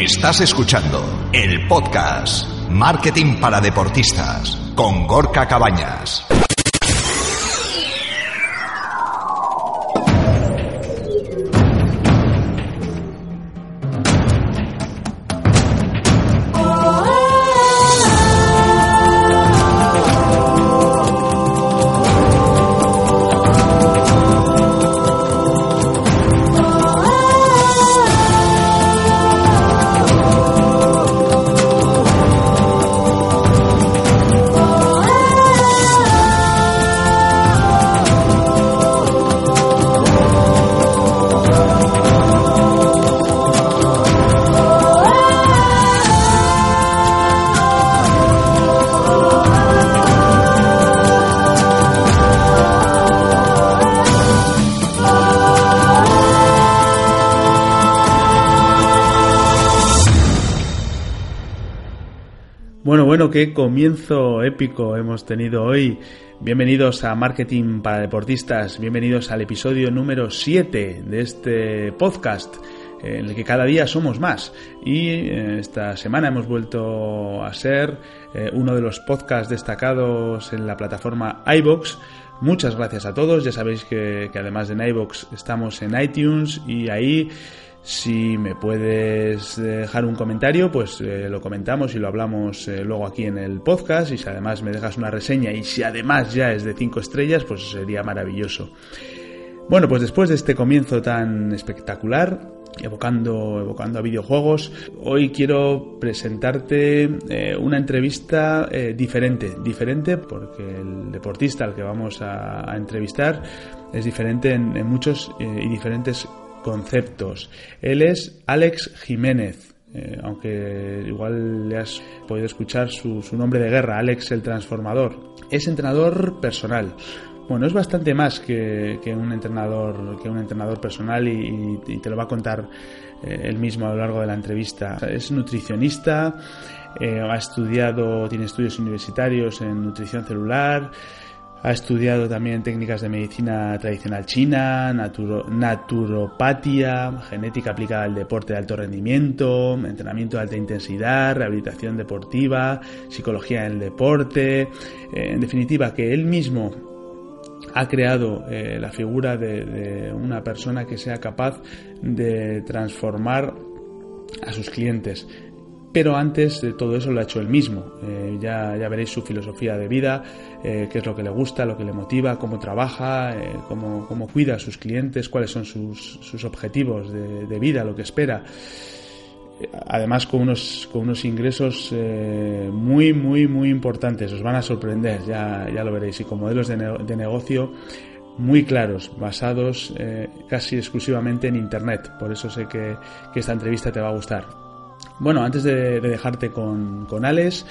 Estás escuchando el podcast Marketing para Deportistas con Gorka Cabañas. Qué comienzo épico hemos tenido hoy. Bienvenidos a Marketing para Deportistas, bienvenidos al episodio número 7 de este podcast en el que cada día somos más. Y eh, esta semana hemos vuelto a ser eh, uno de los podcasts destacados en la plataforma iBox. Muchas gracias a todos. Ya sabéis que, además de en iBox estamos en iTunes y ahí si me puedes dejar un comentario, pues eh, lo comentamos y lo hablamos eh, luego aquí en el podcast. Y si además me dejas una reseña y si además ya es de 5 estrellas, pues sería maravilloso. Bueno, pues después de este comienzo tan espectacular, evocando, evocando a videojuegos, hoy quiero presentarte eh, una entrevista diferente. Diferente porque el deportista al que vamos a, entrevistar es diferente en, en muchos y diferentes conceptos. Él es Alex Jiménez. Eh, aunque igual le has podido escuchar su, nombre de guerra, Alex el Transformador. Es entrenador personal. Bueno, es bastante más que, un entrenador que un entrenador personal y te lo va a contar eh, él mismo a lo largo de la entrevista. Es nutricionista, eh, ha estudiado, tiene estudios universitarios en nutrición celular, ha estudiado también técnicas de medicina tradicional china, naturo, naturopatía, genética aplicada al deporte de alto rendimiento, entrenamiento de alta intensidad, rehabilitación deportiva, psicología en el deporte. Eh, en definitiva, que él mismo ha creado eh, la figura de, de una persona que sea capaz de transformar a sus clientes pero antes de todo eso lo ha hecho él mismo. Eh, ya, ya, veréis su filosofía de vida, eh, qué es lo que le gusta, lo que le motiva, cómo trabaja, eh, cómo, cómo, cuida a sus clientes, cuáles son sus, sus objetivos de, vida, lo que espera. Además con unos, con unos ingresos muy, muy, muy importantes, os van a sorprender, ya, ya lo veréis, y con modelos de, de negocio muy claros, basados casi exclusivamente en Internet. Por eso sé que, que esta entrevista te va a gustar. Bueno, antes de, de dejarte con, con Alex,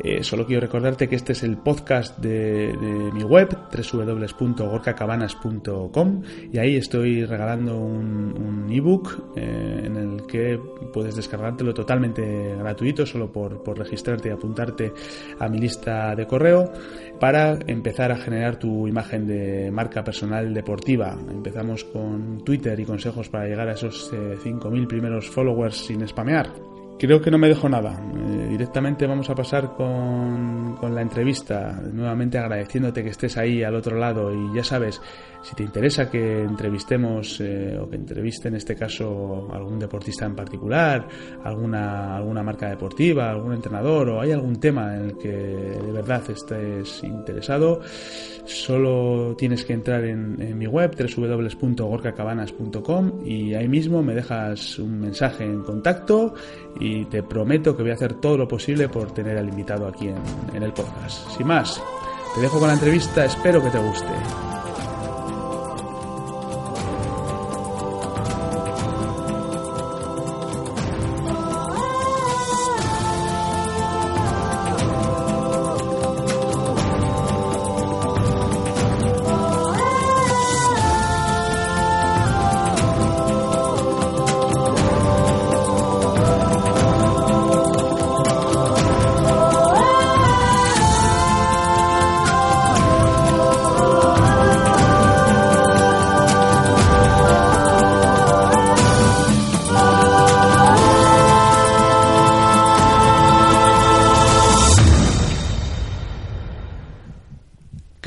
eh, solo quiero recordarte que este es el podcast de, mi web, www.gorkacabanas.com, y ahí estoy regalando un, ebook eh, en el que puedes descargártelo totalmente gratuito, solo por, por registrarte y apuntarte a mi lista de correo, para empezar a generar tu imagen de marca personal deportiva. Empezamos con Twitter y consejos para llegar a esos eh, 5.000 primeros followers sin spamear. Creo que no me dejo nada. Eh, directamente vamos a pasar con, con, la entrevista, nuevamente agradeciéndote que estés ahí al otro lado y ya sabes, si te interesa que entrevistemos eh, o que entreviste en este caso algún deportista en particular, alguna, alguna marca deportiva, algún entrenador o hay algún tema en el que de verdad estés interesado, solo tienes que entrar en, en mi web www.gorkacabanas.com y ahí mismo me dejas un mensaje en contacto y te prometo que voy a hacer todo lo posible por tener al invitado aquí en, en el podcast. Sin más, te dejo con la entrevista, espero que te guste.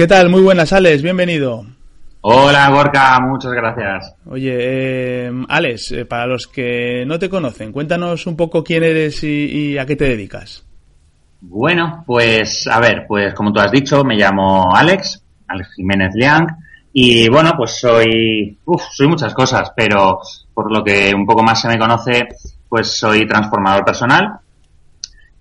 ¿Qué tal? Muy buenas, Alex, bienvenido. Hola, Gorka, muchas gracias. Oye, eh, Alex, eh, para los que no te conocen, cuéntanos un poco quién eres y, a qué te dedicas. Bueno, pues a ver, pues como tú has dicho, me llamo Alex, Alex Jiménez Liang, y bueno, pues soy, uf, soy muchas cosas, pero por lo que un poco más se me conoce, pues soy transformador personal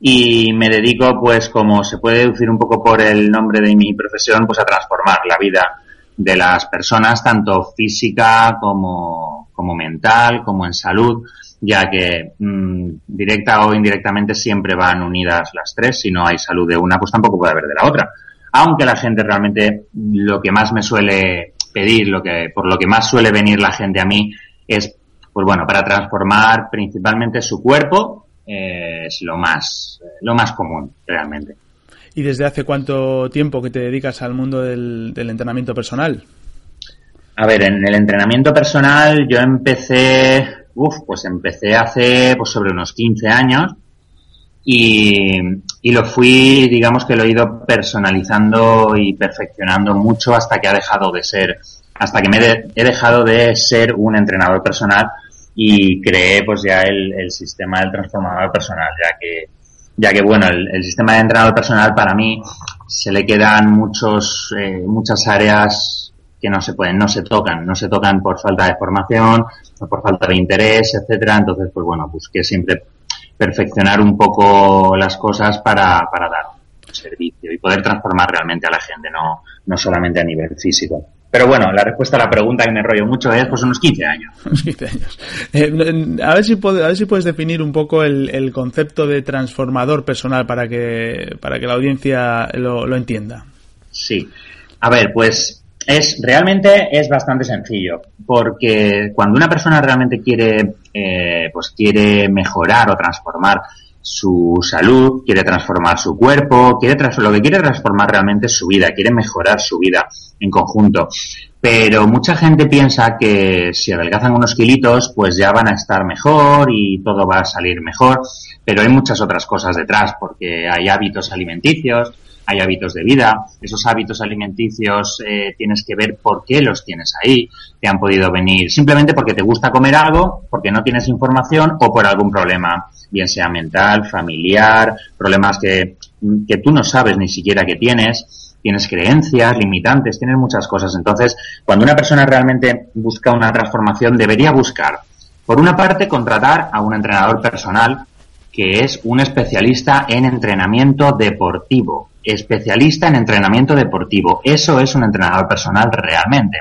y me dedico, pues como se puede deducir un poco por el nombre de mi profesión, pues a transformar la vida de las personas, tanto física como, como mental, como en salud, ya que mm, directa o indirectamente siempre van unidas las tres. Si no hay salud de una, pues tampoco puede haber de la otra. Aunque la gente realmente lo que más me suele pedir, lo que, por lo que más suele venir la gente a mí es, pues bueno, para transformar principalmente su cuerpo, eh, es lo más, lo más común realmente. ¿Y desde hace cuánto tiempo que te dedicas al mundo del, entrenamiento personal? A ver, en el entrenamiento personal yo empecé, uff, pues empecé hace pues sobre unos 15 años y, y, lo fui, digamos que lo he ido personalizando y perfeccionando mucho hasta que ha dejado de ser, hasta que me he dejado de ser un entrenador personal y creé pues ya el, el sistema del transformador personal, ya que ya que bueno, el, sistema de entrenador personal para mí se le quedan muchos, eh, muchas áreas que no se pueden, no se tocan, no se tocan por falta de formación, o por falta de interés, etcétera. Entonces, pues bueno, busqué siempre perfeccionar un poco las cosas para, para dar servicio y poder transformar realmente a la gente, no, no solamente a nivel físico. Pero bueno, la respuesta a la pregunta que me enrollo mucho es pues unos 15 años. Unos 15 años. Eh, a, ver si a ver si puedes definir un poco el, concepto de transformador personal para que, para que la audiencia lo, lo entienda. Sí. A ver, pues es realmente es bastante sencillo porque cuando una persona realmente quiere eh, pues quiere mejorar o transformar su salud, quiere transformar su cuerpo, quiere lo que quiere transformar realmente es su vida, quiere mejorar su vida en conjunto. Pero mucha gente piensa que si adelgazan unos kilitos, pues ya van a estar mejor y todo va a salir mejor. Pero hay muchas otras cosas detrás, porque hay hábitos alimenticios, hay hábitos de vida. Esos hábitos alimenticios eh, tienes que ver por qué los tienes ahí. Te han podido venir simplemente porque te gusta comer algo, porque no tienes información o por algún problema, bien sea mental, familiar, problemas que, que tú no sabes ni siquiera que tienes tienes creencias limitantes, tienes muchas cosas. Entonces, cuando una persona realmente busca una transformación, debería buscar, por una parte, contratar a un entrenador personal que es un especialista en entrenamiento deportivo. Especialista en entrenamiento deportivo. Eso es un entrenador personal realmente.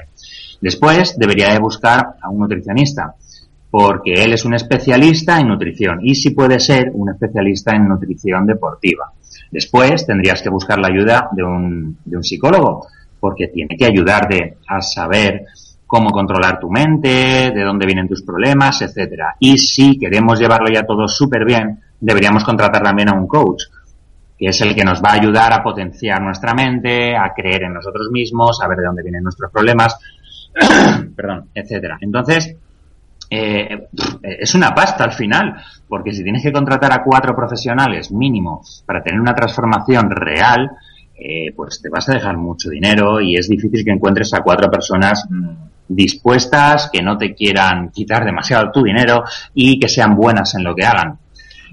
Después debería de buscar a un nutricionista, porque él es un especialista en nutrición y si puede ser un especialista en nutrición deportiva. Después tendrías que buscar la ayuda de un, de un psicólogo, porque tiene que ayudarte a saber cómo controlar tu mente, de dónde vienen tus problemas, etcétera. Y si queremos llevarlo ya todo súper bien, deberíamos contratar también a un coach, que es el que nos va a ayudar a potenciar nuestra mente, a creer en nosotros mismos, a ver de dónde vienen nuestros problemas, perdón, etcétera. Entonces, eh, es una pasta al final, porque si tienes que contratar a cuatro profesionales mínimo para tener una transformación real, eh, pues te vas a dejar mucho dinero y es difícil que encuentres a cuatro personas mm, dispuestas, que no te quieran quitar demasiado tu dinero y que sean buenas en lo que hagan.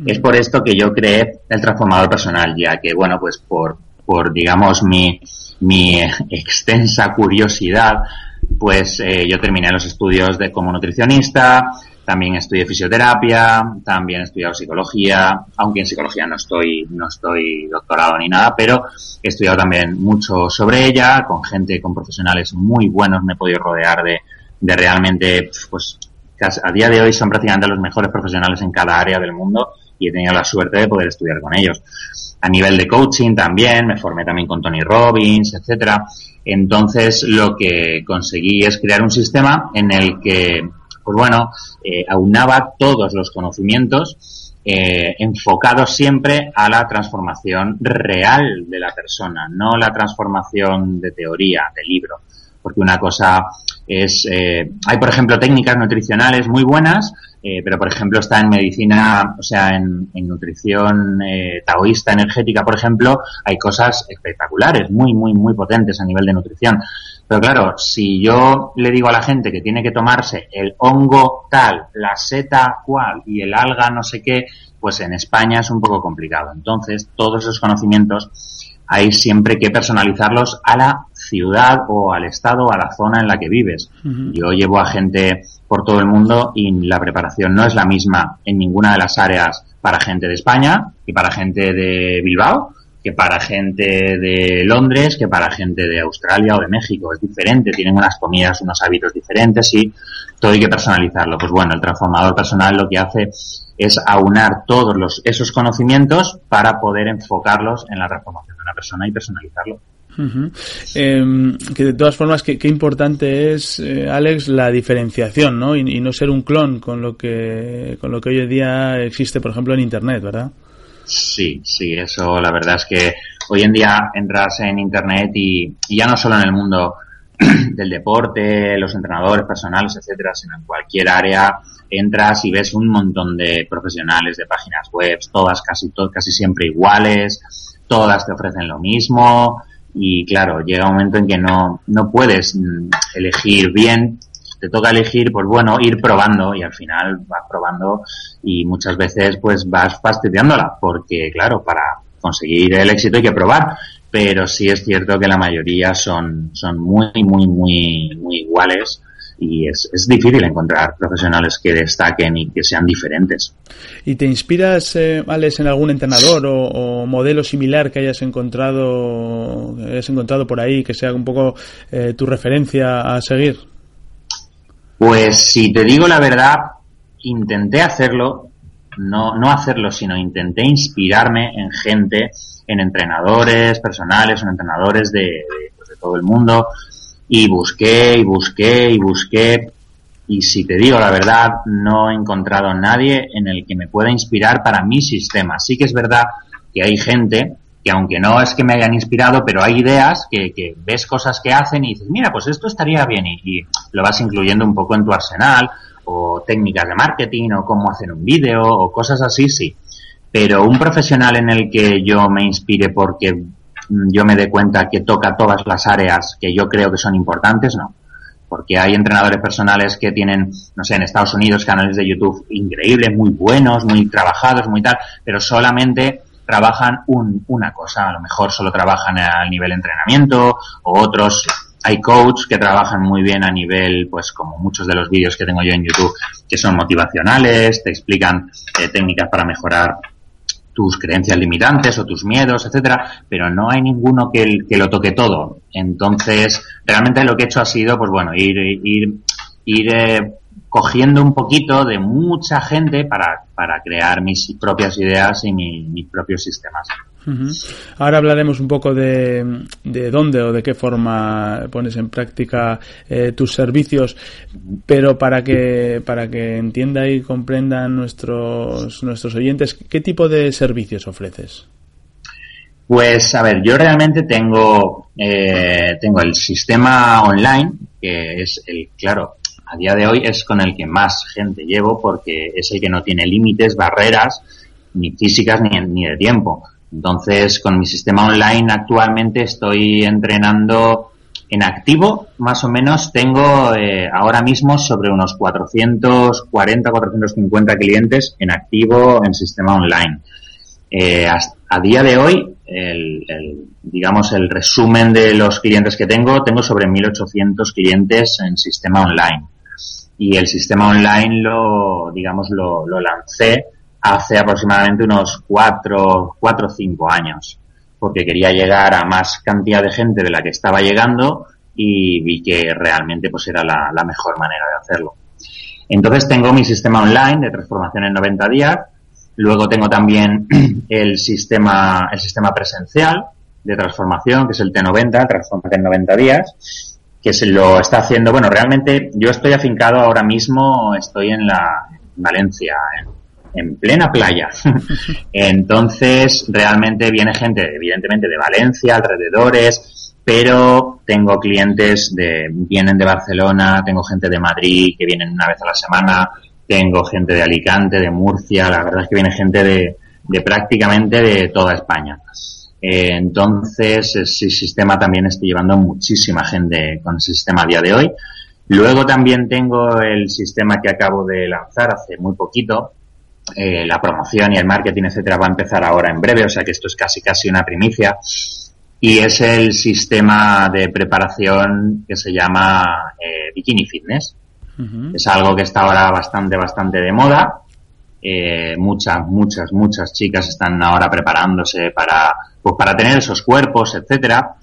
Es por esto que yo creé el transformador personal, ya que, bueno, pues por, por digamos, mi, mi extensa curiosidad, pues eh, yo terminé los estudios de como nutricionista, también estudié fisioterapia, también he estudiado psicología, aunque en psicología no estoy, no estoy doctorado ni nada, pero he estudiado también mucho sobre ella, con gente, con profesionales muy buenos, me he podido rodear de, de realmente, pues, a día de hoy son prácticamente los mejores profesionales en cada área del mundo y he tenido la suerte de poder estudiar con ellos. A nivel de coaching también, me formé también con Tony Robbins, etcétera. Entonces, lo que conseguí es crear un sistema en el que, pues bueno, eh, aunaba todos los conocimientos eh, enfocados siempre a la transformación real de la persona, no la transformación de teoría, de libro. Porque una cosa Es, eh, hay, por ejemplo, técnicas nutricionales muy buenas, eh, pero, por ejemplo, está en medicina, o sea, en, nutrición eh, taoísta energética, por ejemplo, hay cosas espectaculares, muy, muy, muy potentes a nivel de nutrición. Pero claro, si yo le digo a la gente que tiene que tomarse el hongo tal, la seta cual y el alga no sé qué, pues en España es un poco complicado. Entonces, todos esos conocimientos hay siempre que personalizarlos a la ciudad o al estado o a la zona en la que vives. Yo llevo a gente por todo el mundo y la preparación no es la misma en ninguna de las áreas para gente de España y para gente de Bilbao que para gente de Londres, que para gente de Australia o de México. Es diferente, tienen unas comidas, unos hábitos diferentes y todo hay que personalizarlo. Pues bueno, el transformador personal lo que hace es aunar todos los, esos conocimientos para poder enfocarlos en la transformación de una persona y personalizarlo. Em, que de todas formas, qué, importante es, eh, Alex, la diferenciación, ¿no? Y, no ser un clon con lo que con lo que hoy en día existe, por ejemplo, en Internet, ¿verdad? Sí, sí, eso la verdad es que hoy en día entras en Internet y, ya no solo en el mundo del deporte, los entrenadores personales, etcétera, sino en cualquier área entras y ves un montón de profesionales de páginas web, todas casi casi siempre iguales, todas te ofrecen lo mismo, y claro, llega un momento en que no, no puedes mm, elegir bien, te toca elegir, pues bueno, ir probando y al final vas probando y muchas veces pues vas fastidiándola porque claro, para conseguir el éxito hay que probar, pero sí es cierto que la mayoría son, son muy, muy, muy, muy iguales y es, es difícil encontrar profesionales que destaquen y que sean diferentes. ¿Y te inspiras, eh, Alex, en algún entrenador o, modelo similar que hayas encontrado, hayas encontrado por ahí, que sea un poco eh, tu referencia a seguir? Pues si te digo la verdad, intenté hacerlo, no, no hacerlo, sino intenté inspirarme en gente, en entrenadores personales, en entrenadores de, pues, de todo el mundo, y busqué y busqué y busqué y si te digo la verdad no he encontrado nadie en el que me pueda inspirar para mi sistema. Sí que es verdad que hay gente que aunque no es que me hayan inspirado, pero hay ideas que, que ves cosas que hacen y dices, mira, pues esto estaría bien y, lo vas incluyendo un poco en tu arsenal o técnicas de marketing o cómo hacer un vídeo o cosas así, sí. Pero un profesional en el que yo me inspire porque yo me dé cuenta que toca todas las áreas que yo creo que son importantes, no. Porque hay entrenadores personales que tienen, no sé, en Estados Unidos canales de YouTube increíbles, muy buenos, muy trabajados, muy tal, pero solamente trabajan un, una cosa. A lo mejor solo trabajan al nivel entrenamiento o otros hay coaches que trabajan muy bien a nivel, pues como muchos de los vídeos que tengo yo en YouTube, que son motivacionales, te explican eh, técnicas para mejorar tus creencias limitantes o tus miedos, etcétera, pero no hay ninguno que, lo toque todo. Entonces, realmente lo que he hecho ha sido, pues bueno, ir, ir, ir eh, cogiendo un poquito de mucha gente para, para crear mis propias ideas y mis propios sistemas. Ahora hablaremos un poco de, de, dónde o de qué forma pones en práctica eh, tus servicios, pero para que para que entienda y comprendan nuestros nuestros oyentes, ¿qué tipo de servicios ofreces? Pues a ver, yo realmente tengo eh, tengo el sistema online que es el claro a día de hoy es con el que más gente llevo porque es el que no tiene límites, barreras ni físicas ni, ni de tiempo entonces, con mi sistema online actualmente estoy entrenando en activo, más o menos tengo eh, ahora mismo sobre unos 440, 450 clientes en activo en sistema online. Eh, a, día de hoy, el, digamos, el resumen de los clientes que tengo, tengo sobre 1.800 clientes en sistema online. Y el sistema online lo, digamos, lo, lo lancé hace aproximadamente unos cuatro, cuatro o cinco años, porque quería llegar a más cantidad de gente de la que estaba llegando y vi que realmente pues era la, mejor manera de hacerlo. Entonces tengo mi sistema online de transformación en 90 días, luego tengo también el sistema, el sistema presencial de transformación, que es el T90, Transformación en 90 días, que se lo está haciendo, bueno, realmente yo estoy afincado ahora mismo, estoy en la en Valencia, en, en plena playa. Entonces, realmente viene gente, evidentemente, de Valencia, alrededores, pero tengo clientes de, vienen de Barcelona, tengo gente de Madrid que vienen una vez a la semana, tengo gente de Alicante, de Murcia, la verdad es que viene gente de, de prácticamente de toda España. Eh, entonces, ese sistema también estoy llevando muchísima gente con ese sistema a día de hoy. Luego también tengo el sistema que acabo de lanzar hace muy poquito. Eh, la promoción y el marketing, etcétera, va a empezar ahora en breve, o sea que esto es casi casi una primicia. Y es el sistema de preparación que se llama eh, Bikini Fitness. Es algo que está ahora bastante, bastante de moda. Eh, muchas, muchas, muchas chicas están ahora preparándose para, pues para tener esos cuerpos, etcétera.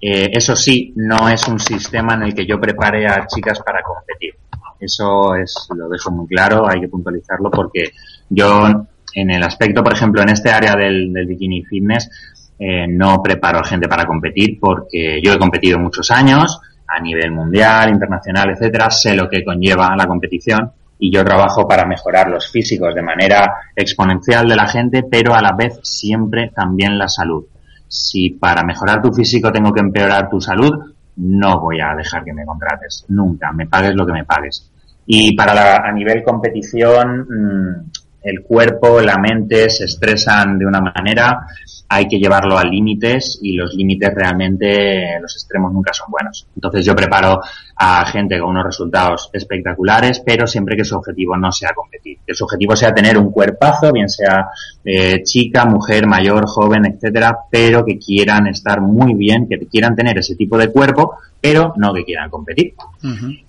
Eh, eso sí, no es un sistema en el que yo prepare a chicas para competir. Eso es, lo dejo muy claro, hay que puntualizarlo porque yo, en el aspecto, por ejemplo, en este área del, del bikini fitness, eh, no preparo a gente para competir porque yo he competido muchos años a nivel mundial, internacional, etcétera, sé lo que conlleva la competición y yo trabajo para mejorar los físicos de manera exponencial de la gente, pero a la vez siempre también la salud si para mejorar tu físico tengo que empeorar tu salud, no voy a dejar que me contrates, nunca, me pagues lo que me pagues. Y para la, a nivel competición, mm, el cuerpo, la mente se estresan de una manera hay que llevarlo a límites y los límites realmente, los extremos nunca son buenos. Entonces yo preparo a gente con unos resultados espectaculares, pero siempre que su objetivo no sea competir, que su objetivo sea tener un cuerpazo, bien sea eh, chica, mujer, mayor, joven, etcétera, pero que quieran estar muy bien, que quieran tener ese tipo de cuerpo, pero no que quieran competir.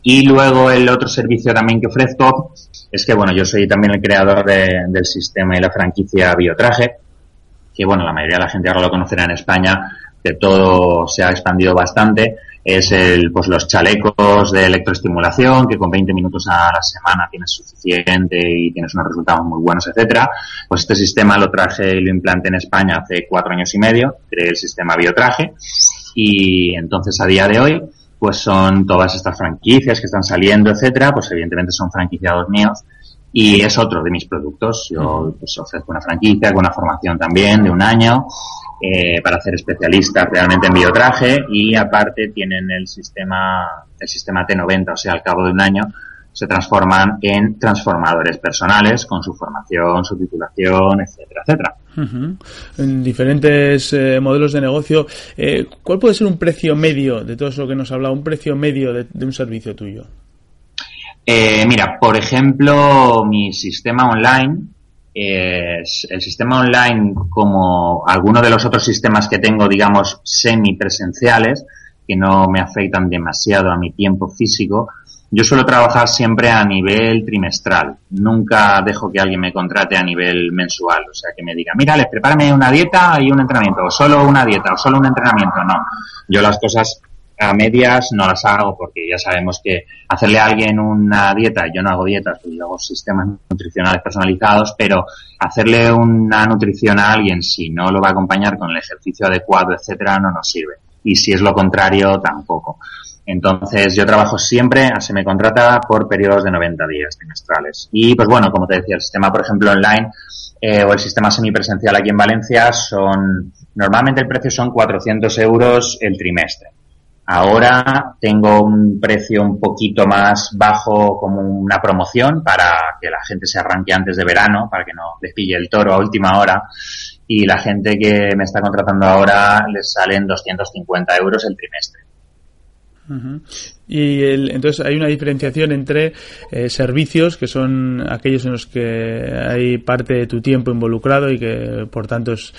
Y luego el otro servicio también que ofrezco es que, bueno, yo soy también el creador del sistema y la franquicia Biotraje, que bueno, la mayoría de la gente ahora lo conocerá en España, que todo se ha expandido bastante, es el, pues los chalecos de electroestimulación, que con 20 minutos a la semana tienes suficiente y tienes unos resultados muy buenos, etcétera. Pues este sistema lo traje y lo implanté en España hace cuatro años y medio, creé el sistema Biotraje, y entonces a día de hoy, pues son todas estas franquicias que están saliendo, etcétera, pues evidentemente son franquiciados míos, y es otro de mis productos. Yo pues, ofrezco una franquicia con una formación también de un año eh, para hacer especialistas realmente en biotraje y aparte tienen el sistema, el sistema T90, o sea, al cabo de un año se transforman en transformadores personales con su formación, su titulación, etcétera, etcétera. En diferentes eh, modelos de negocio, eh, ¿cuál puede ser un precio medio de todo eso que nos ha hablado, un precio medio de un servicio tuyo? Eh, mira, por ejemplo, mi sistema online, es el sistema online como algunos de los otros sistemas que tengo, digamos, semipresenciales, que no me afectan demasiado a mi tiempo físico, yo suelo trabajar siempre a nivel trimestral. Nunca dejo que alguien me contrate a nivel mensual. O sea, que me diga, mira, les prepárame una dieta y un entrenamiento, o solo una dieta, o solo un entrenamiento. No. Yo las cosas a medias no las hago porque ya sabemos que hacerle a alguien una dieta, yo no hago dietas, yo hago sistemas nutricionales personalizados, pero hacerle una nutrición a alguien si no lo va a acompañar con el ejercicio adecuado, etcétera, no nos sirve. Y si es lo contrario, tampoco. Entonces, yo trabajo siempre, se me contrata por periodos de 90 días trimestrales. Y pues bueno, como te decía, el sistema, por ejemplo, online eh, o el sistema semipresencial aquí en Valencia son, normalmente el precio son 400 euros el trimestre. Ahora tengo un precio un poquito más bajo como una promoción para que la gente se arranque antes de verano, para que no les pille el toro a última hora. Y la gente que me está contratando ahora les salen 250 euros el trimestre. Y entonces hay una diferenciación entre eh, servicios, que son aquellos en los que hay parte de tu tiempo involucrado y que por tanto es,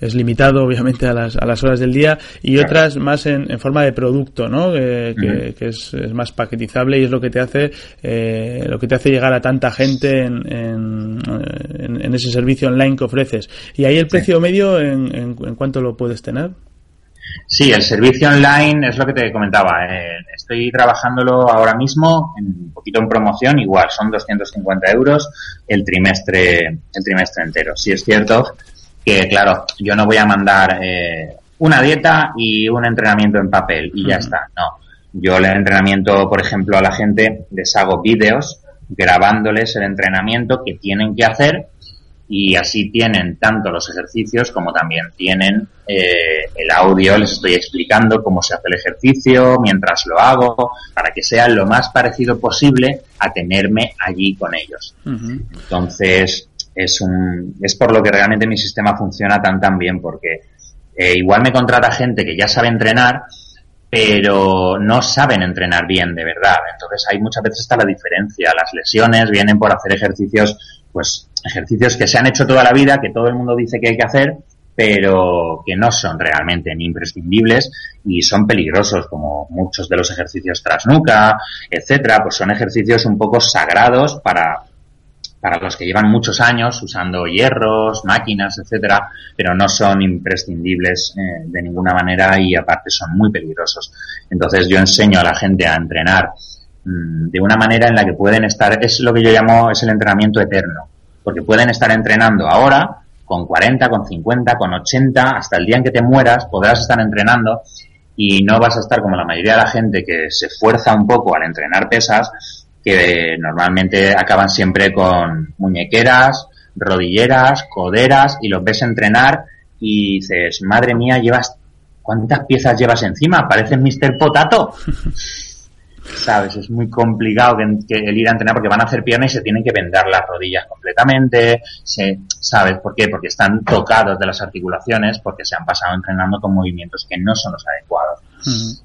es limitado obviamente a las, a las horas del día, y otras más en, forma de producto, ¿no? que, es, es, más paquetizable y es lo que te hace eh, lo que te hace llegar a tanta gente en, en, ese servicio online que ofreces. Y ahí el precio medio, ¿en, en cuánto lo puedes tener? Sí, el servicio online es lo que te comentaba. Eh, estoy trabajándolo ahora mismo, en, un poquito en promoción, igual son 250 euros el trimestre, el trimestre entero. Sí es cierto que, claro, yo no voy a mandar eh, una dieta y un entrenamiento en papel y ya está. No, yo el entrenamiento, por ejemplo, a la gente les hago vídeos grabándoles el entrenamiento que tienen que hacer y así tienen tanto los ejercicios como también tienen eh, el audio, les estoy explicando cómo se hace el ejercicio mientras lo hago, para que sea lo más parecido posible a tenerme allí con ellos. Entonces, es, un, es por lo que realmente mi sistema funciona tan tan bien, porque eh, igual me contrata gente que ya sabe entrenar, pero no saben entrenar bien de verdad. Entonces hay muchas veces está la diferencia. Las lesiones vienen por hacer ejercicios, pues ejercicios que se han hecho toda la vida, que todo el mundo dice que hay que hacer, pero que no son realmente ni imprescindibles y son peligrosos, como muchos de los ejercicios tras nuca, etcétera, pues son ejercicios un poco sagrados para, para los que llevan muchos años usando hierros, máquinas, etcétera, pero no son imprescindibles eh, de ninguna manera y aparte son muy peligrosos. Entonces yo enseño a la gente a entrenar de una manera en la que pueden estar, es lo que yo llamo, es el entrenamiento eterno, porque pueden estar entrenando ahora con 40, con 50, con 80, hasta el día en que te mueras podrás estar entrenando y no vas a estar como la mayoría de la gente que se esfuerza un poco al entrenar pesas, que normalmente acaban siempre con muñequeras, rodilleras, coderas y los ves entrenar y dices, madre mía, llevas, ¿cuántas piezas llevas encima? Pareces Mr. Potato. ¿sabes? Es muy complicado que, el ir a entrenar porque van a hacer piernas y se tienen que vendar las rodillas completamente, se, ¿sabes por qué? Porque están tocados de las articulaciones porque se han pasado entrenando con movimientos que no son los adecuados.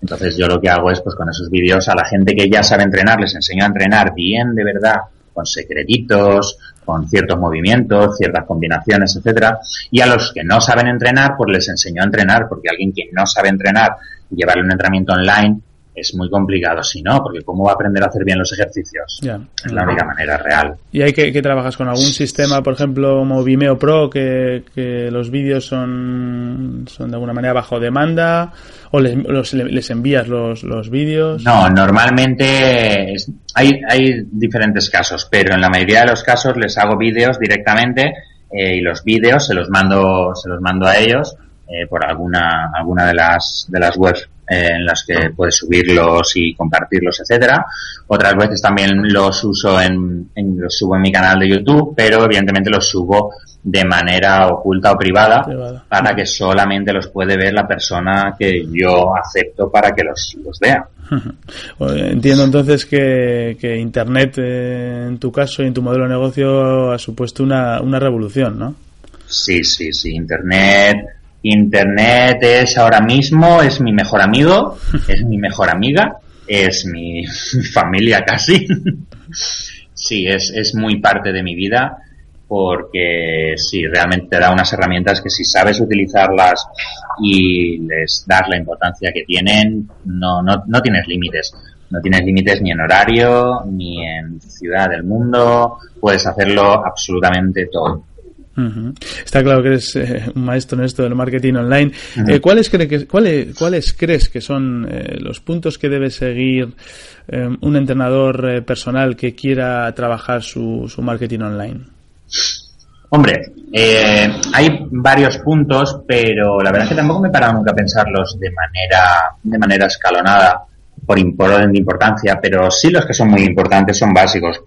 Entonces yo lo que hago es pues con esos vídeos a la gente que ya sabe entrenar les enseño a entrenar bien de verdad con secretitos, con ciertos movimientos, ciertas combinaciones, etcétera, y a los que no saben entrenar, pues les enseño a entrenar, porque alguien que no sabe entrenar llevarle un entrenamiento online es muy complicado si no, porque ¿cómo va a aprender a hacer bien los ejercicios? Es la única manera real. ¿Y hay que, que trabajas con algún sistema, por ejemplo, como Vimeo Pro, que, los vídeos son, son de alguna manera bajo demanda? ¿O les, les envías los, los vídeos? No, normalmente hay, hay diferentes casos, pero en la mayoría de los casos les hago vídeos directamente eh, y los vídeos se los mando, se los mando a ellos eh, por alguna, alguna de las, de las webs en las que puedes subirlos y compartirlos, etcétera. Otras veces también los uso en, los subo en mi canal de YouTube, pero evidentemente los subo de manera oculta o privada, para que solamente los puede ver la persona que yo acepto para que los, los vea. Entiendo entonces que, que Internet, eh, en tu caso y en tu modelo de negocio, ha supuesto una, una revolución, ¿no? Sí, sí, sí. Internet Internet es ahora mismo, es mi mejor amigo, es mi mejor amiga, es mi familia casi. sí, es, es muy parte de mi vida porque sí, realmente te da unas herramientas que si sabes utilizarlas y les das la importancia que tienen, no, no, no tienes límites. No tienes límites ni en horario, ni en ciudad del mundo, puedes hacerlo absolutamente todo. Está claro que eres eh, un maestro en esto del marketing online. Eh, ¿cuáles, que, cuáles, ¿Cuáles crees que son eh, los puntos que debe seguir un entrenador personal que quiera trabajar su, su marketing online? Hombre, hay varios puntos, pero la verdad es que tampoco me he parado nunca a pensarlos de manera, de manera escalonada por, por orden de importancia, pero sí los que son muy importantes son básicos.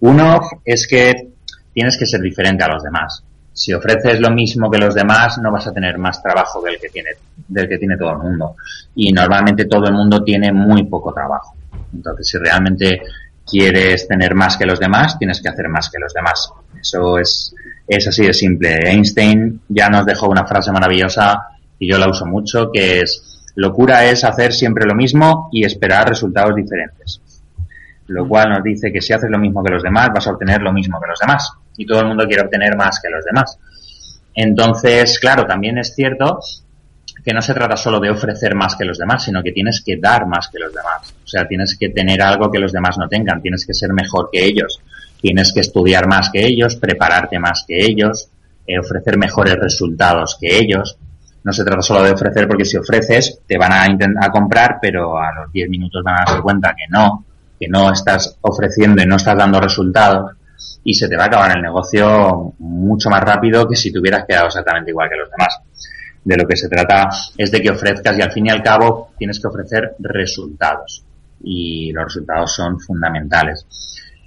Uno es que tienes que ser diferente a los demás si ofreces lo mismo que los demás, no vas a tener más trabajo del que tiene, del que tiene todo el mundo. Y normalmente todo el mundo tiene muy poco trabajo. Entonces, si realmente quieres tener más que los demás, tienes que hacer más que los demás. Eso es, es así de simple. Einstein ya nos dejó una frase maravillosa y yo la uso mucho, que es, locura es hacer siempre lo mismo y esperar resultados diferentes. Lo cual nos dice que si haces lo mismo que los demás, vas a obtener lo mismo que los demás y todo el mundo quiere obtener más que los demás. Entonces, claro, también es cierto que no se trata solo de ofrecer más que los demás, sino que tienes que dar más que los demás. O sea, tienes que tener algo que los demás no tengan, tienes que ser mejor que ellos, tienes que estudiar más que ellos, prepararte más que ellos, eh, ofrecer mejores resultados que ellos. No se trata solo de ofrecer porque si ofreces te van a, a comprar, pero a los 10 minutos van a darse cuenta que no, que no estás ofreciendo y no estás dando resultados y se te va a acabar el negocio mucho más rápido que si te hubieras quedado exactamente igual que los demás. De lo que se trata es de que ofrezcas y al fin y al cabo tienes que ofrecer resultados y los resultados son fundamentales.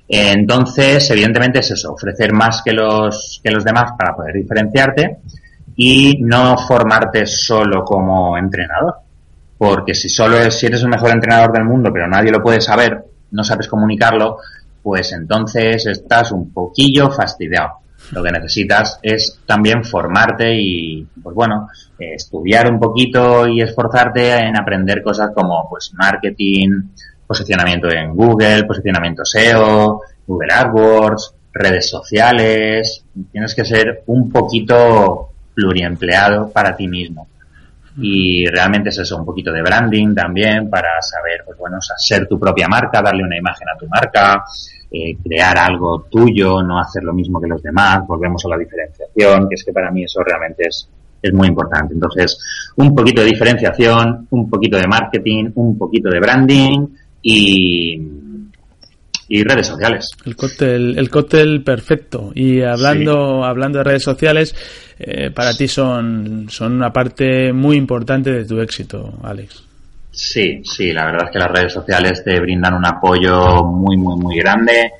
Entonces, evidentemente es eso, ofrecer más que los, que los demás para poder diferenciarte y no formarte solo como entrenador. Porque si solo es, si eres el mejor entrenador del mundo, pero nadie lo puede saber, no sabes comunicarlo, pues entonces estás un poquillo fastidiado. Lo que necesitas es también formarte y, pues bueno, estudiar un poquito y esforzarte en aprender cosas como, pues, marketing, posicionamiento en Google, posicionamiento SEO, Google AdWords, redes sociales. Tienes que ser un poquito pluriempleado para ti mismo. Y realmente es eso, un poquito de branding también para saber, pues bueno, ser tu propia marca, darle una imagen a tu marca, eh, crear algo tuyo, no hacer lo mismo que los demás, volvemos a la diferenciación, que es que para mí eso realmente es, es muy importante. Entonces, un poquito de diferenciación, un poquito de marketing, un poquito de branding y, y redes sociales. El cóctel, el cóctel perfecto. Y hablando, hablando de redes sociales, eh, para ti son, son una parte muy importante de tu éxito, Alex. Sí, sí, la verdad es que las redes sociales te brindan un apoyo muy, muy, muy grande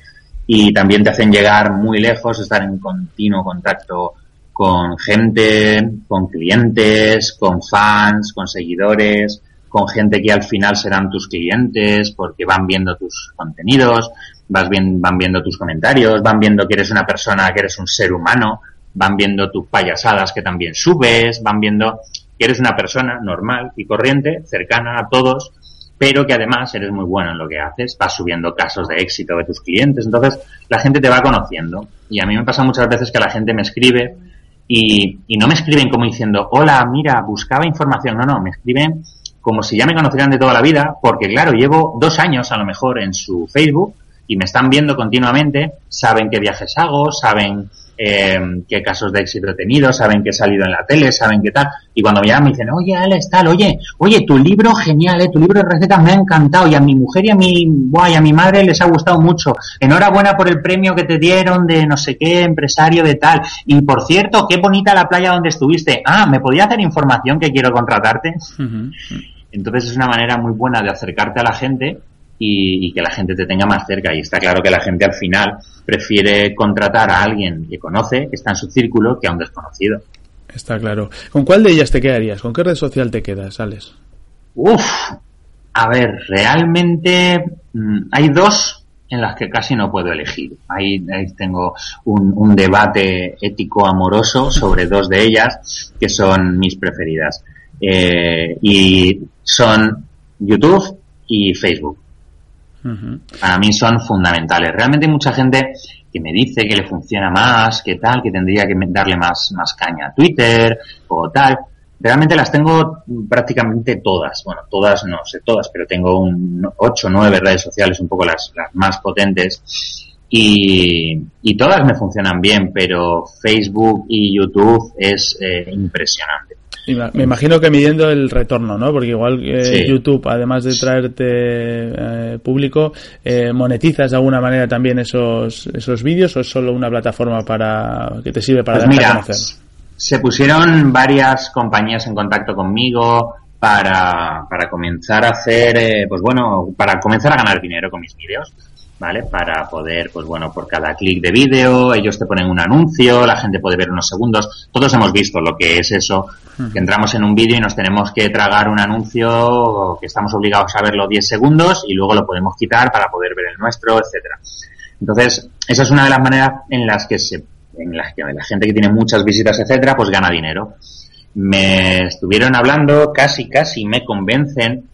y también te hacen llegar muy lejos, estar en continuo contacto con gente, con clientes, con fans, con seguidores, con gente que al final serán tus clientes porque van viendo tus contenidos, vas bien, van viendo tus comentarios, van viendo que eres una persona, que eres un ser humano, van viendo tus payasadas que también subes, van viendo que eres una persona normal y corriente, cercana a todos, pero que además eres muy bueno en lo que haces, vas subiendo casos de éxito de tus clientes, entonces la gente te va conociendo. Y a mí me pasa muchas veces que la gente me escribe y, y no me escriben como diciendo, hola, mira, buscaba información, no, no, me escriben como si ya me conocieran de toda la vida, porque claro, llevo dos años a lo mejor en su Facebook y me están viendo continuamente, saben qué viajes hago, saben eh, qué casos de éxito he tenido, saben que he salido en la tele, saben qué tal. Y cuando me llaman me dicen, oye, Alex, tal, oye, oye, tu libro genial, eh, tu libro de recetas me ha encantado y a mi mujer y a mi, guay, a mi madre les ha gustado mucho. Enhorabuena por el premio que te dieron de no sé qué empresario de tal. Y por cierto, qué bonita la playa donde estuviste. Ah, ¿me podía hacer información que quiero contratarte? Entonces es una manera muy buena de acercarte a la gente y, que la gente te tenga más cerca. Y está claro que la gente al final prefiere contratar a alguien que conoce, que está en su círculo, que a un desconocido. Está claro. ¿Con cuál de ellas te quedarías? ¿Con qué red social te quedas, Alex? Uf, a ver, realmente mm, hay dos en las que casi no puedo elegir. Ahí, tengo un, debate ético amoroso sobre dos de ellas que son mis preferidas. Eh, y son YouTube y Facebook. Para mí son fundamentales. Realmente hay mucha gente que me dice que le funciona más, que tal, que tendría que darle más, más caña a Twitter o tal. Realmente las tengo prácticamente todas. Bueno, todas no sé todas, pero tengo un 8 o 9 redes sociales, un poco las, las más potentes. Y, y, todas me funcionan bien, pero Facebook y YouTube es eh, impresionante me imagino que midiendo el retorno, ¿no? Porque igual que YouTube, además de traerte eh, público, eh, monetizas de alguna manera también esos, esos vídeos o es solo una plataforma para que te sirve para pues conocer. Se pusieron varias compañías en contacto conmigo para, para comenzar a hacer, eh, pues bueno, para comenzar a ganar dinero con mis vídeos. ¿Vale? Para poder, pues bueno, por cada clic de vídeo, ellos te ponen un anuncio, la gente puede ver unos segundos. Todos hemos visto lo que es eso, que entramos en un vídeo y nos tenemos que tragar un anuncio que estamos obligados a verlo 10 segundos y luego lo podemos quitar para poder ver el nuestro, etcétera. Entonces, esa es una de las maneras en las que se, en las que la gente que tiene muchas visitas, etcétera, pues gana dinero. Me estuvieron hablando, casi, casi me convencen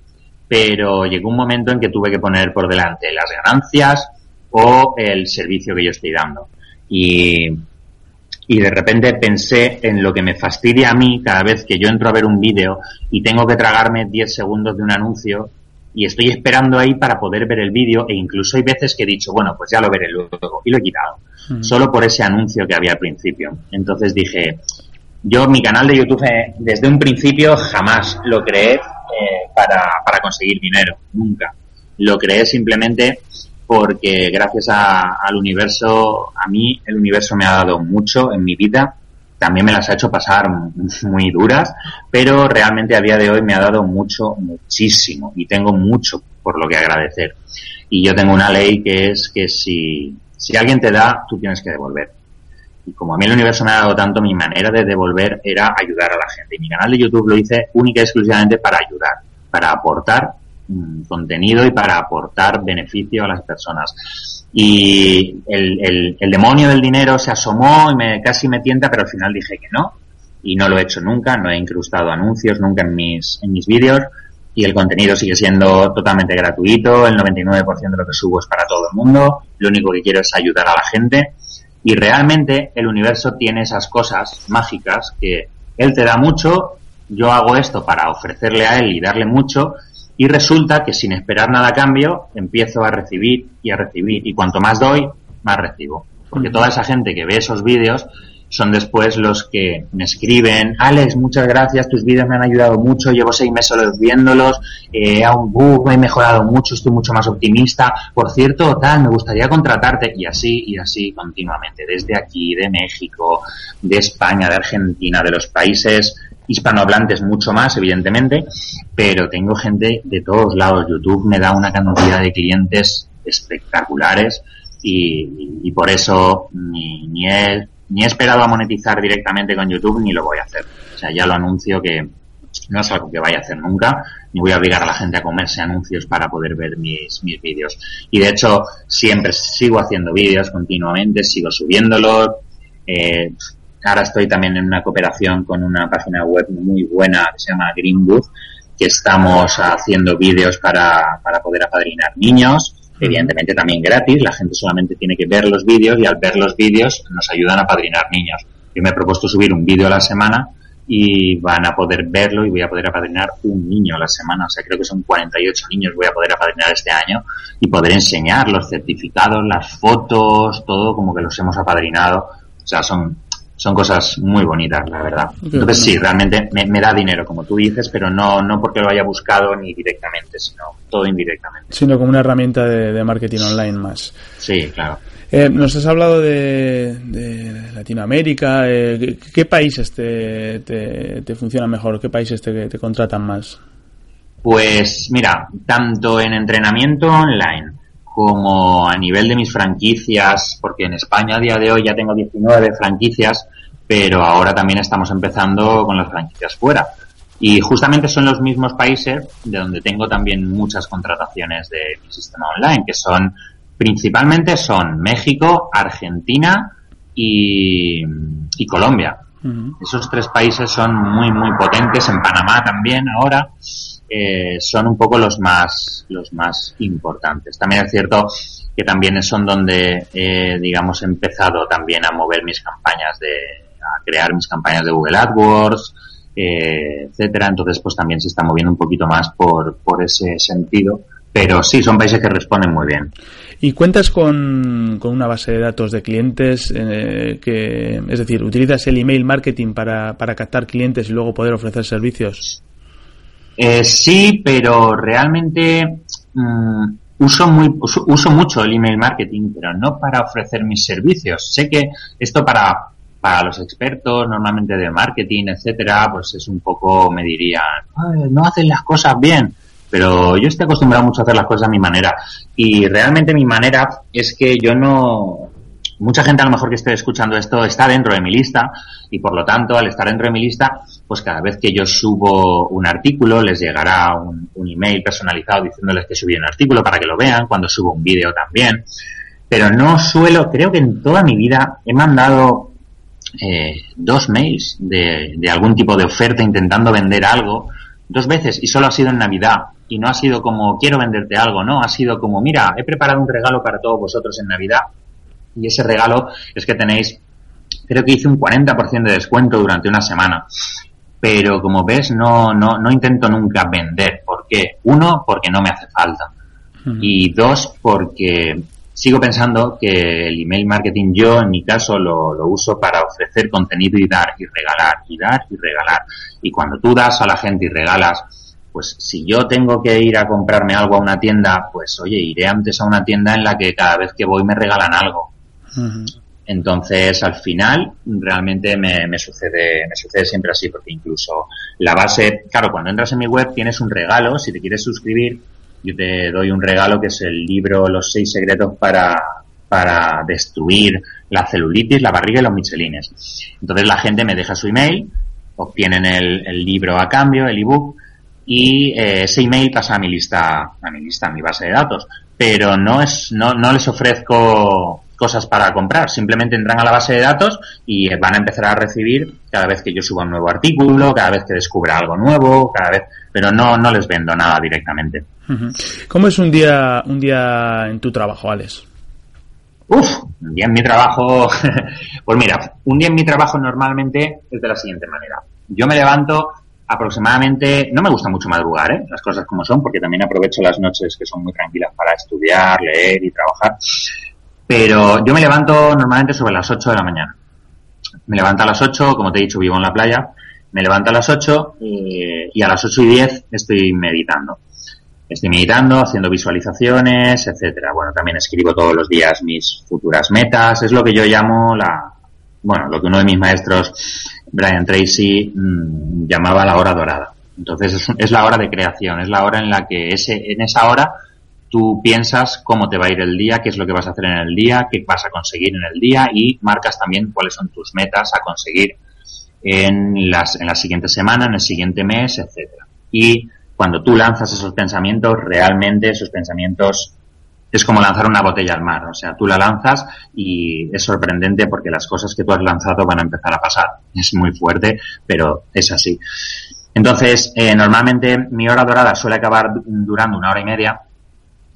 pero llegó un momento en que tuve que poner por delante las ganancias o el servicio que yo estoy dando. Y, y de repente pensé en lo que me fastidia a mí cada vez que yo entro a ver un vídeo y tengo que tragarme 10 segundos de un anuncio y estoy esperando ahí para poder ver el vídeo e incluso hay veces que he dicho, bueno, pues ya lo veré luego y lo he quitado, mm. solo por ese anuncio que había al principio. Entonces dije, yo mi canal de YouTube eh, desde un principio jamás lo creé eh, para, para conseguir dinero, nunca. Lo creé simplemente porque gracias al universo, a mí el universo me ha dado mucho en mi vida, también me las ha hecho pasar muy duras, pero realmente a día de hoy me ha dado mucho, muchísimo y tengo mucho por lo que agradecer. Y yo tengo una ley que es que si, si alguien te da, tú tienes que devolver. Y como a mí el universo me ha dado tanto, mi manera de devolver era ayudar a la gente. Y mi canal de YouTube lo hice única y exclusivamente para ayudar, para aportar mm, contenido y para aportar beneficio a las personas. Y el, el, demonio del dinero se asomó y me casi me tienta, pero al final dije que no. Y no lo he hecho nunca, no he incrustado anuncios nunca en mis, en mis vídeos y el contenido sigue siendo totalmente gratuito, el 99% de lo que subo es para todo el mundo, lo único que quiero es ayudar a la gente y realmente el universo tiene esas cosas mágicas que él te da mucho, yo hago esto para ofrecerle a él y darle mucho y resulta que sin esperar nada a cambio empiezo a recibir y a recibir y cuanto más doy, más recibo. Porque toda esa gente que ve esos vídeos son después los que me escriben, Alex, muchas gracias, tus vídeos me han ayudado mucho, llevo seis meses viéndolos, eh, un bug, he mejorado mucho, estoy mucho más optimista, por cierto, tal, me gustaría contratarte, y así, y así continuamente, desde aquí, de México, de España, de Argentina, de los países hispanohablantes mucho más, evidentemente, pero tengo gente de todos lados. YouTube me da una cantidad de clientes espectaculares y, y, por eso ni, ni él ni he esperado a monetizar directamente con YouTube ni lo voy a hacer. O sea, ya lo anuncio que no es algo que vaya a hacer nunca, ni voy a obligar a la gente a comerse anuncios para poder ver mis, mis vídeos. Y de hecho, siempre sigo haciendo vídeos continuamente, sigo subiéndolos. Eh, ahora estoy también en una cooperación con una página web muy buena que se llama Greenwood, que estamos haciendo vídeos para, para poder apadrinar niños evidentemente también gratis, la gente solamente tiene que ver los vídeos y al ver los vídeos nos ayudan a padrinar niños. Yo me he propuesto subir un vídeo a la semana y van a poder verlo y voy a poder apadrinar un niño a la semana. O sea, creo que son 48 niños voy a poder apadrinar este año y poder enseñar los certificados, las fotos, todo como que los hemos apadrinado. O sea, son son cosas muy bonitas, la verdad. Entonces sí, realmente me, da dinero, como tú dices, pero no, no porque lo haya buscado ni directamente, sino todo indirectamente. Sino como una herramienta de, marketing online más. Sí, claro. Eh, nos has hablado de, Latinoamérica. Eh, ¿qué, países te, te, funcionan mejor? ¿Qué países te, te contratan más? Pues mira, tanto en entrenamiento online como a nivel de mis franquicias, porque en España a día de hoy ya tengo 19 franquicias, pero ahora también estamos empezando con las franquicias fuera. Y justamente son los mismos países de donde tengo también muchas contrataciones de mi sistema online, que son principalmente son México, Argentina y, Colombia. Esos tres países son muy, muy potentes. En Panamá también ahora. Eh, son un poco los más, los más importantes. También es cierto que también son donde, eh, digamos, he empezado también a mover mis campañas de, a crear mis campañas de Google AdWords, eh, etcétera. Entonces, pues también se está moviendo un poquito más por, por ese sentido. Pero sí, son países que responden muy bien. ¿Y cuentas con, con una base de datos de clientes? Eh, que, es decir, ¿utilizas el email marketing para, para captar clientes y luego poder ofrecer servicios? Eh, sí, pero realmente mm, uso, muy, uso, mucho el email marketing, pero no para ofrecer mis servicios. Sé que esto para, para los expertos normalmente de marketing, etcétera, pues es un poco, me dirían, no hacen las cosas bien. Pero yo estoy acostumbrado mucho a hacer las cosas a mi manera. Y realmente mi manera es que yo no, mucha gente a lo mejor que esté escuchando esto está dentro de mi lista y por lo tanto al estar dentro de mi lista pues cada vez que yo subo un artículo les llegará un, email personalizado diciéndoles que subí un artículo para que lo vean cuando subo un vídeo también. Pero no suelo creo que en toda mi vida he mandado eh, dos mails de, de algún tipo de oferta intentando vender algo dos veces y solo ha sido en Navidad. Y no ha sido como quiero venderte algo, no, ha sido como mira, he preparado un regalo para todos vosotros en Navidad y ese regalo es que tenéis, creo que hice un 40% de descuento durante una semana. Pero como ves, no, no, no intento nunca vender. ¿Por qué? Uno, porque no me hace falta. Y dos, porque sigo pensando que el email marketing yo, en mi caso, lo, lo uso para ofrecer contenido y dar y regalar, y dar y regalar. Y cuando tú das a la gente y regalas, pues si yo tengo que ir a comprarme algo a una tienda, pues oye, iré antes a una tienda en la que cada vez que voy me regalan algo. Entonces, al final, realmente me, sucede, me sucede siempre así, porque incluso la base, claro, cuando entras en mi web tienes un regalo, si te quieres suscribir, yo te doy un regalo que es el libro Los seis secretos para, para destruir la celulitis, la barriga y los michelines. Entonces la gente me deja su email, obtienen el, libro a cambio, el ebook, y eh, ese email pasa a mi lista, a mi lista, a mi base de datos. Pero no es, no, no les ofrezco cosas para comprar, simplemente entran a la base de datos y van a empezar a recibir cada vez que yo suba un nuevo artículo, cada vez que descubra algo nuevo, cada vez, pero no, no les vendo nada directamente. ¿Cómo es un día, un día en tu trabajo, Alex? Uf, un día en mi trabajo, pues mira, un día en mi trabajo normalmente es de la siguiente manera. Yo me levanto aproximadamente, no me gusta mucho madrugar, ¿eh? las cosas como son, porque también aprovecho las noches que son muy tranquilas para estudiar, leer y trabajar. Pero yo me levanto normalmente sobre las 8 de la mañana. Me levanto a las 8, como te he dicho, vivo en la playa. Me levanto a las 8 eh, y a las 8 y 10 estoy meditando estoy meditando, haciendo visualizaciones, etcétera. Bueno, también escribo todos los días mis futuras metas. Es lo que yo llamo la, bueno, lo que uno de mis maestros, Brian Tracy, mmm, llamaba la hora dorada. Entonces es, es, la hora de creación, es la hora en la que ese, en esa hora tú piensas cómo te va a ir el día, qué es lo que vas a hacer en el día, qué vas a conseguir en el día y marcas también cuáles son tus metas a conseguir en las, en la siguiente semana, en el siguiente mes, etcétera. Y cuando tú lanzas esos pensamientos, realmente esos pensamientos es como lanzar una botella al mar. O sea, tú la lanzas y es sorprendente porque las cosas que tú has lanzado van a empezar a pasar. Es muy fuerte, pero es así. Entonces, eh, normalmente mi hora dorada suele acabar durando una hora y media.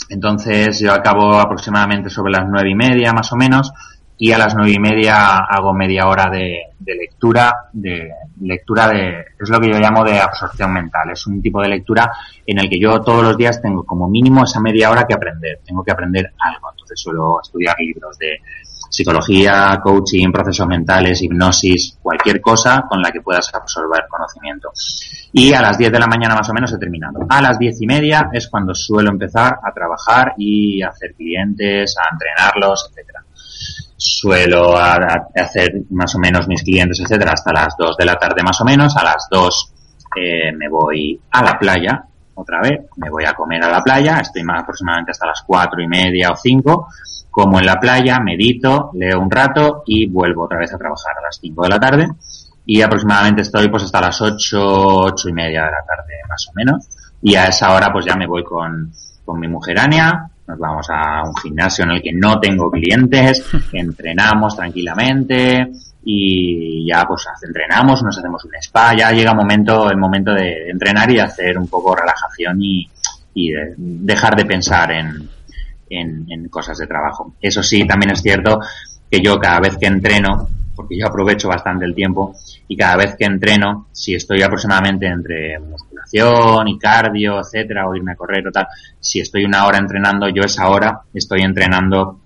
Entonces, yo acabo aproximadamente sobre las nueve y media, más o menos y a las nueve y media hago media hora de, lectura, de lectura de, es lo que yo llamo de absorción mental. Es un tipo de lectura en el que yo todos los días tengo como mínimo esa media hora que aprender. Tengo que aprender algo. Entonces suelo estudiar libros de psicología, coaching, procesos mentales, hipnosis, cualquier cosa con la que puedas absorber conocimiento. Y a las 10 de la mañana más o menos he terminado. A las diez y media es cuando suelo empezar a trabajar y a hacer clientes, a entrenarlos, etcétera suelo a, hacer más o menos mis clientes, etcétera, hasta las 2 de la tarde más o menos. A las 2 eh, me voy a la playa, otra vez, me voy a comer a la playa, estoy más aproximadamente hasta las cuatro y media o 5, como en la playa, medito, leo un rato y vuelvo otra vez a trabajar a las 5 de la tarde. Y aproximadamente estoy pues hasta las 8, ocho y media de la tarde más o menos. Y a esa hora pues ya me voy con, con mi mujer Ania, nos vamos a un gimnasio en el que no tengo clientes, entrenamos tranquilamente y ya pues entrenamos, nos hacemos un spa, ya llega el momento, el momento de entrenar y hacer un poco relajación y, y de dejar de pensar en, en, en cosas de trabajo. Eso sí, también es cierto que yo cada vez que entreno, porque yo aprovecho bastante el tiempo y cada vez que entreno, si estoy aproximadamente entre musculación y cardio, etcétera, o irme a correr o tal, si estoy una hora entrenando, yo esa hora estoy entrenando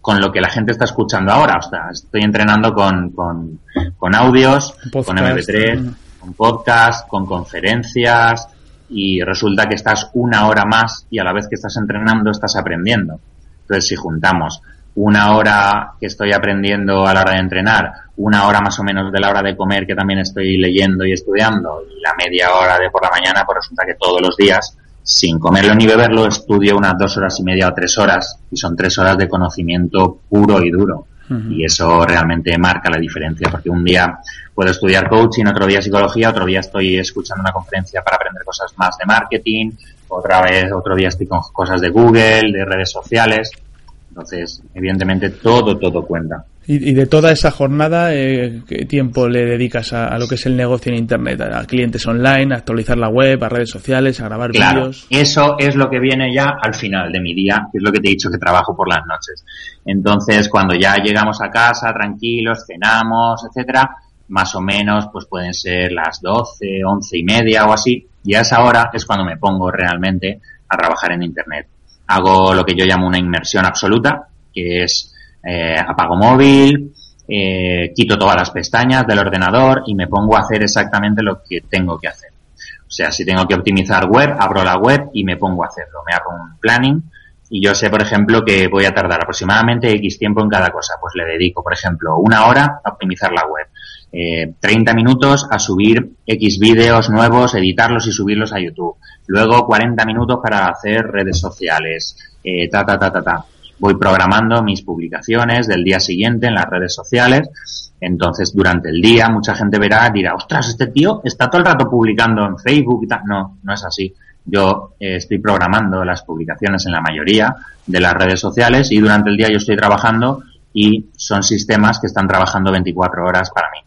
con lo que la gente está escuchando ahora, o sea, estoy entrenando con, con, con audios, podcast. con MP3, con podcast, con conferencias, y resulta que estás una hora más y a la vez que estás entrenando estás aprendiendo. Entonces, si juntamos una hora que estoy aprendiendo a la hora de entrenar, una hora más o menos de la hora de comer que también estoy leyendo y estudiando, y la media hora de por la mañana, pues resulta que todos los días, sin comerlo ni beberlo, estudio unas dos horas y media o tres horas, y son tres horas de conocimiento puro y duro. Y eso realmente marca la diferencia, porque un día puedo estudiar coaching, otro día psicología, otro día estoy escuchando una conferencia para aprender cosas más de marketing, otra vez, otro día estoy con cosas de Google, de redes sociales. Entonces, evidentemente, todo, todo cuenta. Y, y de toda esa jornada, eh, ¿qué tiempo le dedicas a, a, lo que es el negocio en Internet? A, clientes online, a actualizar la web, a redes sociales, a grabar claro, vídeos. Eso es lo que viene ya al final de mi día, que es lo que te he dicho que trabajo por las noches. Entonces, cuando ya llegamos a casa, tranquilos, cenamos, etcétera, más o menos, pues pueden ser las 12, 11 y media o así, y a esa hora es cuando me pongo realmente a trabajar en Internet hago lo que yo llamo una inmersión absoluta, que es eh, apago móvil, eh, quito todas las pestañas del ordenador y me pongo a hacer exactamente lo que tengo que hacer. O sea, si tengo que optimizar web, abro la web y me pongo a hacerlo. Me hago un planning y yo sé, por ejemplo, que voy a tardar aproximadamente X tiempo en cada cosa. Pues le dedico, por ejemplo, una hora a optimizar la web. eh, 30 minutos a subir X vídeos nuevos, editarlos y subirlos a YouTube. Luego 40 minutos para hacer redes sociales. Eh, ta, ta, ta, ta, ta. Voy programando mis publicaciones del día siguiente en las redes sociales. Entonces, durante el día, mucha gente verá, dirá, ostras, este tío está todo el rato publicando en Facebook y tal. No, no es así. Yo eh, estoy programando las publicaciones en la mayoría de las redes sociales y durante el día yo estoy trabajando y son sistemas que están trabajando 24 horas para mí.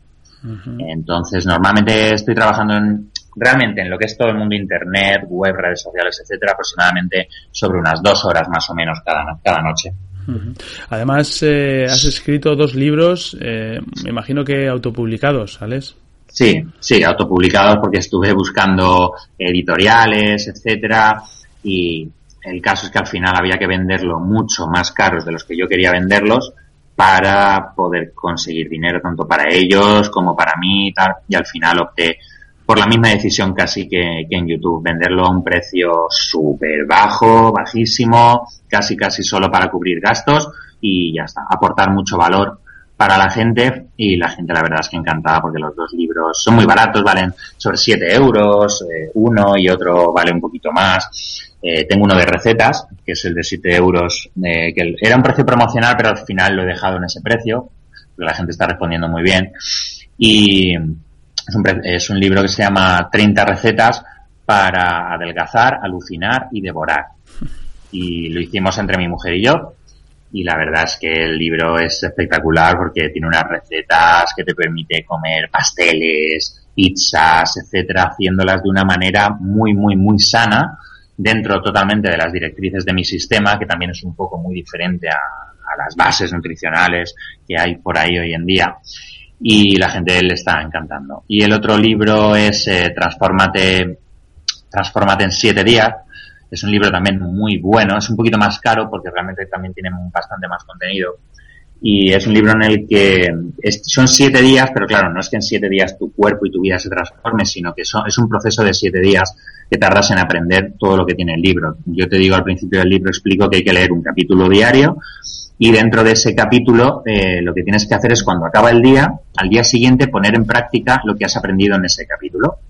Entonces, normalmente estoy trabajando en, realmente en lo que es todo el mundo internet, web, redes sociales, etcétera, aproximadamente sobre unas dos horas más o menos cada, cada noche. Además, eh, has escrito dos libros, eh, me imagino que autopublicados, ¿Alex? Sí, sí, autopublicados porque estuve buscando editoriales, etcétera, y el caso es que al final había que venderlo mucho más caros de los que yo quería venderlos para poder conseguir dinero tanto para ellos como para mí y tal, y al final opté por la misma decisión casi que, en YouTube, venderlo a un precio súper bajo, bajísimo, casi casi solo para cubrir gastos y ya está, aportar mucho valor para la gente y la gente la verdad es que encantada porque los dos libros son muy baratos, valen sobre 7 euros, eh, uno y otro vale un poquito más. Eh, tengo uno de recetas, que es el de 7 euros, eh, que era un precio promocional, pero al final lo he dejado en ese precio, porque la gente está respondiendo muy bien. Y es un, es un libro que se llama 30 recetas para adelgazar, alucinar y devorar. Y lo hicimos entre mi mujer y yo y la verdad es que el libro es espectacular porque tiene unas recetas que te permite comer pasteles, pizzas, etcétera, haciéndolas de una manera muy, muy, muy sana dentro totalmente de las directrices de mi sistema, que también es un poco muy diferente a, las bases nutricionales que hay por ahí hoy en día. Y la gente le está encantando. Y el otro libro es eh, Transformate, Transformate en siete días, es un libro también muy bueno, es un poquito más caro porque realmente también tiene bastante más contenido. Y es un libro en el que son siete días, pero claro, no es que en siete días tu cuerpo y tu vida se transforme, sino que es un proceso de siete días que tardas en aprender todo lo que tiene el libro. Yo te digo al principio del libro, explico que hay que leer un capítulo diario y dentro de ese capítulo eh, lo que tienes que hacer es cuando acaba el día, al día siguiente poner en práctica lo que has aprendido en ese capítulo.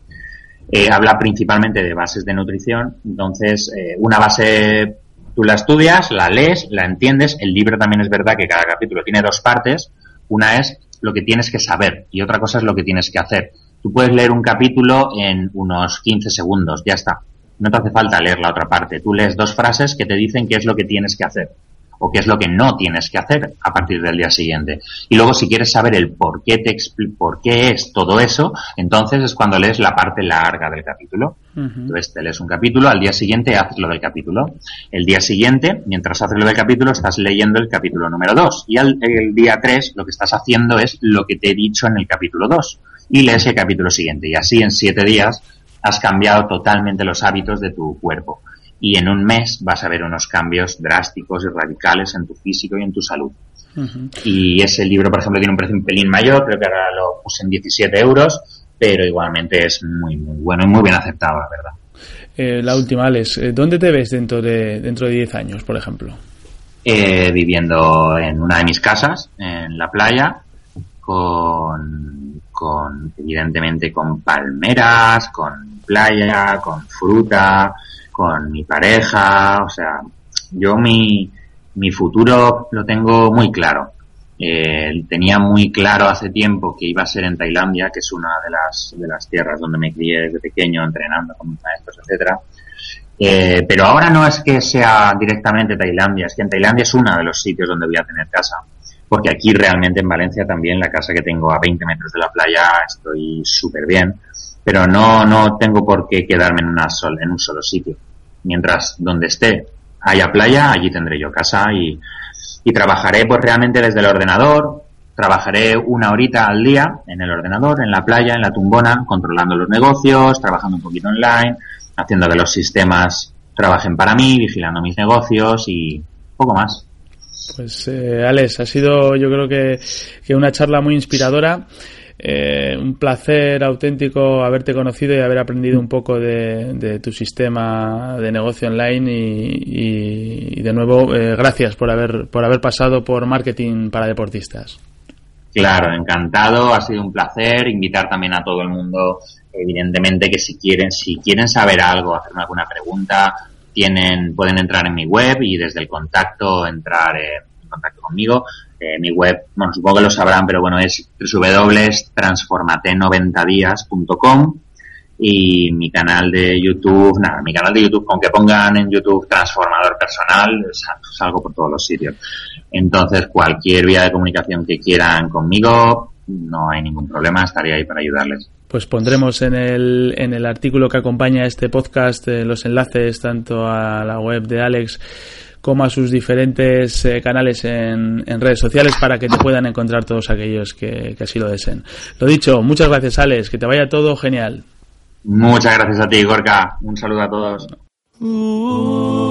Eh, habla principalmente de bases de nutrición. Entonces, eh, una base tú la estudias, la lees, la entiendes. El libro también es verdad que cada capítulo tiene dos partes. Una es lo que tienes que saber y otra cosa es lo que tienes que hacer. Tú puedes leer un capítulo en unos 15 segundos, ya está. No te hace falta leer la otra parte. Tú lees dos frases que te dicen qué es lo que tienes que hacer o qué es lo que no tienes que hacer a partir del día siguiente. Y luego si quieres saber el por qué te por qué es todo eso, entonces es cuando lees la parte larga del capítulo. Entonces te lees un capítulo, al día siguiente haces lo del capítulo. El día siguiente, mientras haces lo del capítulo, estás leyendo el capítulo número 2. Y al, el día 3 lo que estás haciendo es lo que te he dicho en el capítulo 2. Y lees el capítulo siguiente. Y así en 7 días has cambiado totalmente los hábitos de tu cuerpo y en un mes vas a ver unos cambios drásticos y radicales en tu físico y en tu salud. Y ese libro, por ejemplo, tiene un precio un pelín mayor, creo que ahora lo puse en 17 euros, pero igualmente es muy, muy bueno y muy bien aceptado, la verdad. Eh, la última, Alex, eh, ¿dónde te ves dentro de, dentro de 10 años, por ejemplo? Eh, viviendo en una de mis casas, en la playa, con, con, evidentemente, con palmeras, con playa, con fruta, con mi pareja, o sea, yo mi, mi futuro lo tengo muy claro. Eh, tenía muy claro hace tiempo que iba a ser en Tailandia, que es una de las, de las tierras donde me crié desde pequeño entrenando con mis maestros, etcétera. Eh, pero ahora no es que sea directamente Tailandia, es que en Tailandia es uno de los sitios donde voy a tener casa. Porque aquí realmente en Valencia también, la casa que tengo a 20 metros de la playa, estoy súper bien. Pero no, no tengo por qué quedarme en, una sol, en un solo sitio mientras donde esté haya playa, allí tendré yo casa y, y trabajaré pues realmente desde el ordenador, trabajaré una horita al día en el ordenador, en la playa, en la tumbona, controlando los negocios, trabajando un poquito online, haciendo que los sistemas trabajen para mí, vigilando mis negocios y poco más. Pues eh, Alex, ha sido yo creo que, que una charla muy inspiradora. Eh, un placer auténtico haberte conocido y haber aprendido un poco de, tu sistema de negocio online y, de nuevo eh, gracias por haber por haber pasado por marketing para deportistas. Claro, encantado, ha sido un placer invitar también a todo el mundo, evidentemente que si quieren, si quieren saber algo, hacerme alguna pregunta, tienen, pueden entrar en mi web y desde el contacto entrar en contacto conmigo. Mi web, bueno, supongo que lo sabrán, pero bueno, es www.transformate90días.com y mi canal de YouTube, nada, mi canal de YouTube, con que pongan en YouTube transformador personal, salgo por todos los sitios. Entonces, cualquier vía de comunicación que quieran conmigo, no hay ningún problema, estaría ahí para ayudarles. Pues pondremos en el, en el artículo que acompaña este podcast eh, los enlaces tanto a la web de Alex como a sus diferentes eh, canales en, en, redes sociales para que te puedan encontrar todos aquellos que, que así lo deseen. Lo dicho, muchas gracias Alex, que te vaya todo genial. Muchas gracias a ti, Gorka. Un saludo a todos. Uh.